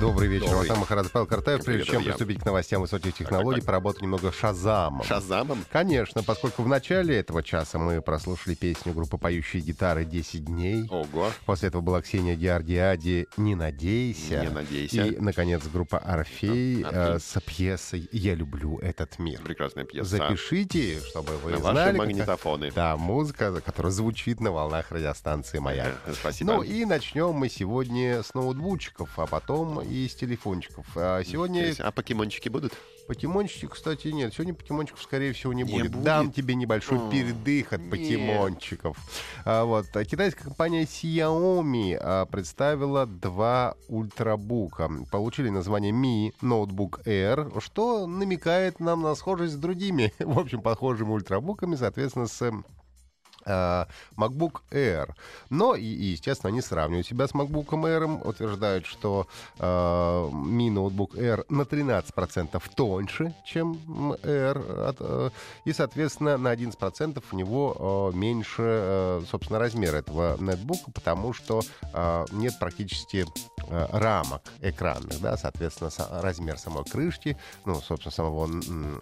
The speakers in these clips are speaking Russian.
Добрый вечер. Добрый. Антон Махарадзе, Павел Картаев. Привет, Прежде чем друзья. приступить к новостям высоких технологий, поработать немного шазамом. Шазамом? Конечно, поскольку в начале этого часа мы прослушали песню группы «Поющие гитары» «10 дней». Ого. После этого была Ксения Диардиади «Не надейся». Не надейся. И, наконец, группа «Орфей» А, э, с пьесой «Я люблю этот мир». Прекрасная пьеса. Запишите, чтобы вы На ваши знали. какая- магнитофоны. Да, музыка, которая звучит на волнах радиостанции «Маяк». Э, Спасибо. Ну и начнем мы сегодня с ноутбучиков, а потом и с телефончиков. А сегодня А покемончики будут? покемончики, кстати, нет. Сегодня покемончиков, скорее всего, не Не будет. будет? Дам тебе небольшой О, передых от нет. покемончиков. А, вот. А китайская компания Xiaomi а, представила два ультрабука. Получили название Mi Notebook Air, что намекает нам на схожесть с другими, в общем, похожими ультрабуками, соответственно, с MacBook Air. Но, и, естественно, они сравнивают себя с MacBook Air, утверждают, что э, Mi Notebook Air на 13% тоньше, чем Air, от, э, и, соответственно, на 11% у него э, меньше, э, собственно, размер этого нетбука, потому что э, нет практически рамок экранных, да, соответственно, размер самой крышки, ну, собственно, самого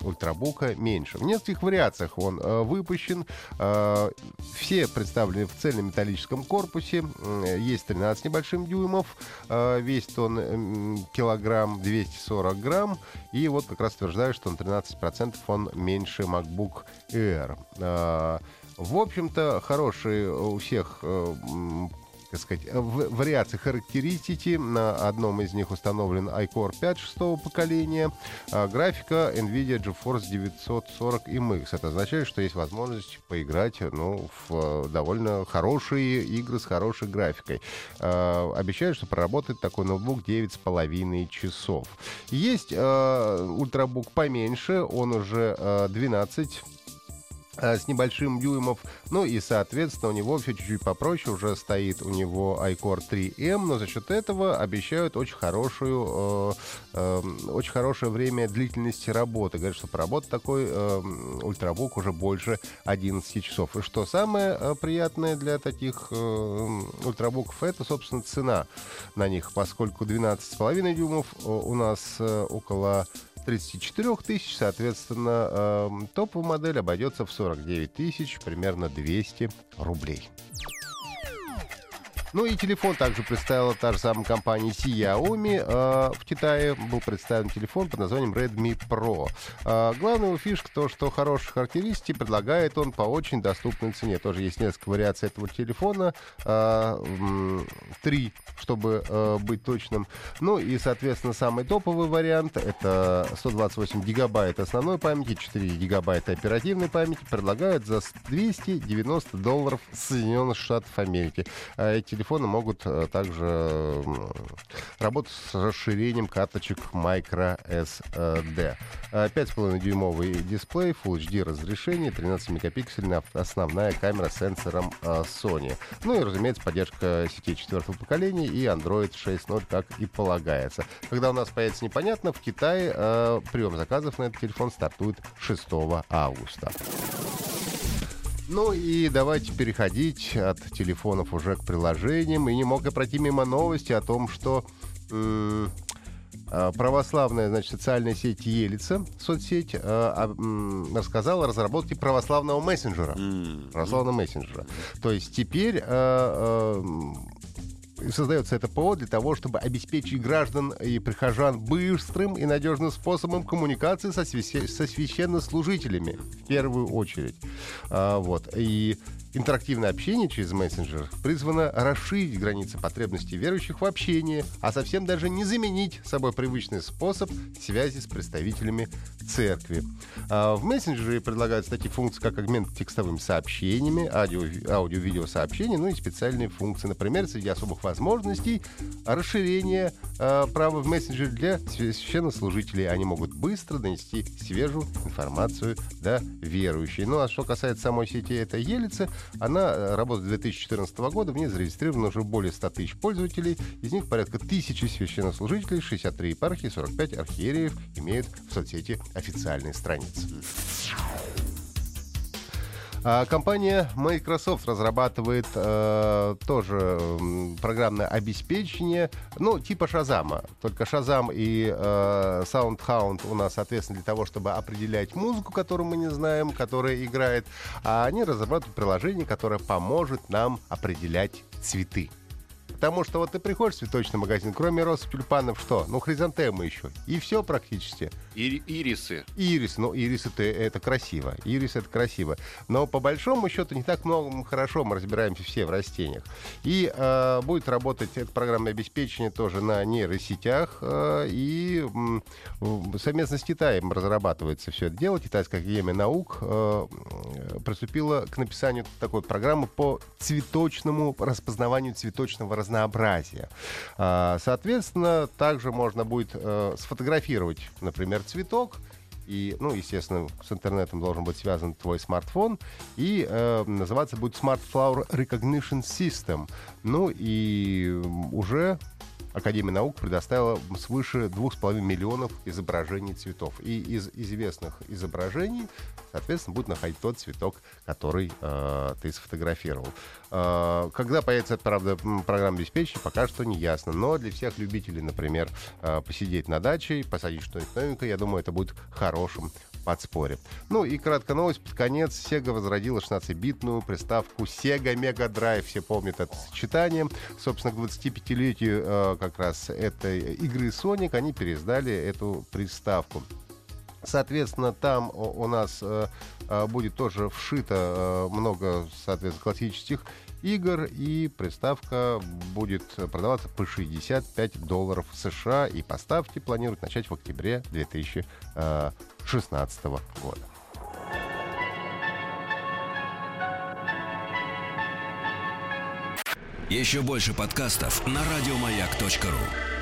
ультрабука меньше. В нескольких вариациях он э, выпущен. Э, все представлены в цельнометаллическом корпусе. М, Есть 13 небольшим дюймов. э, Весит он килограмм 240 грамм. И вот как раз утверждаю, что на 13% он меньше MacBook Air. Э, В общем-то, хорошие у всех э, так сказать, в- вариации характеристики. На одном из них установлен iCore 5 шестого поколения. А графика NVIDIA GeForce 940 MX. Это означает, что есть возможность поиграть ну, в э, довольно хорошие игры с хорошей графикой. А, Обещают, что проработает такой ноутбук 9,5 часов. Есть э, ультрабук поменьше, он уже э, 12 э, с небольшим дюймов. Ну и, соответственно, у него все чуть-чуть попроще. Уже стоит у него iCore 3M, но за счет этого обещают очень хорошую, э, э, очень хорошее время длительности работы. Говорят, что поработать такой э, ультрабук уже больше 11 часов. И что самое э, приятное для таких э, ультрабуков, это, собственно, цена на них, поскольку 12,5 дюймов э, у нас э, около 34 тысяч, соответственно, эм, топовая модель обойдется в 49 тысяч, примерно 200 рублей. Ну и телефон также представила та же самая компания Xiaomi. Э, в Китае был представлен телефон под названием Redmi Pro. Э, главная его фишка то, что хорошие характеристики предлагает он по очень доступной цене. Тоже есть несколько вариаций этого телефона. Э, Три, чтобы э, быть точным. Ну и, соответственно, самый топовый вариант это 128 гигабайт основной памяти, 4 гигабайта оперативной памяти предлагают за 290 долларов Соединенных Штатов Америки. А эти телефоны могут э, также работать с расширением карточек microSD. Э, 5,5-дюймовый дисплей, Full HD разрешение, 13 мегапиксельная основная камера с сенсором э, Sony. Ну и, разумеется, поддержка сетей четвертого поколения и Android 6.0, как и полагается. Когда у нас появится непонятно, в Китае э, прием заказов на этот телефон стартует 6 августа. Ну и давайте переходить от телефонов уже к приложениям. И не мог я пройти мимо новости о том, что м, а, православная, значит, социальная сеть Елица, соцсеть, а, а, рассказала о разработке православного мессенджера. М, Православного мессенджера. То есть теперь а, а, создается это ПО для того, чтобы обеспечить граждан и прихожан быстрым и надежным способом коммуникации со, свяще- со священнослужителями в первую очередь. А, вот. И интерактивное общение через мессенджер призвано расширить границы потребностей верующих в общении, а совсем даже не заменить собой привычный способ связи с представителями церкви. А, В мессенджере предлагаются такие функции, как обмен текстовыми сообщениями, аудио- аудио-видео сообщения, ну и специальные функции. Например, среди особых возможностей расширение а, права в мессенджере для священнослужителей. Они могут быстро донести свежую информацию до верующей. Ну а что касается самой сети, это Елица, Она работает с 2014 года, в ней зарегистрировано уже более 100 тысяч пользователей, из них порядка тысячи священнослужителей, 63 епархии, 45 архиереев имеют в соцсети официальные страницы. А компания Microsoft разрабатывает э, тоже программное обеспечение, ну, типа Шазама. Только Шазам и э, SoundHound у нас, соответственно, для того, чтобы определять музыку, которую мы не знаем, которая играет. А они разрабатывают приложение, которое поможет нам определять цветы. Потому что вот ты приходишь в цветочный магазин, кроме роз тюльпанов, что? Ну, хризантемы еще. И все практически. Ир- ирисы. Ирис, ну, ирис это, это красиво. Ирис это красиво. Но по большому счету не так много хорошо мы разбираемся все в растениях. И э, будет работать это программное обеспечение тоже на нейросетях. Э, и э, совместно с Китаем разрабатывается все это дело. Китайская академия наук э, приступила к написанию такой программы по цветочному распознаванию цветочного разнообразия разнообразия. А, соответственно, также можно будет э, сфотографировать, например, цветок, и, ну, естественно, с интернетом должен быть связан твой смартфон, и э, называться будет Smart Flower Recognition System. Ну и уже Академия наук предоставила свыше 2,5 миллионов изображений цветов. И из известных изображений, соответственно, будет находить тот цветок, который э, ты сфотографировал. Э, когда появится, правда, программа обеспечения, пока что не ясно. Но для всех любителей, например, э, посидеть на даче, посадить что-нибудь новенькое, я думаю, это будет хорошим подспорье. Ну и краткая новость. Под конец Sega возродила 16-битную приставку Sega Mega Drive. Все помнят это сочетание. Собственно, к 25-летию э, как раз этой игры Sonic они переиздали эту приставку. Соответственно, там у нас э, э, будет тоже вшито э, много, соответственно, классических игр, и приставка будет продаваться по 65 долларов США, и поставки планируют начать в октябре 2016 года. Еще больше подкастов на радиомаяк.ру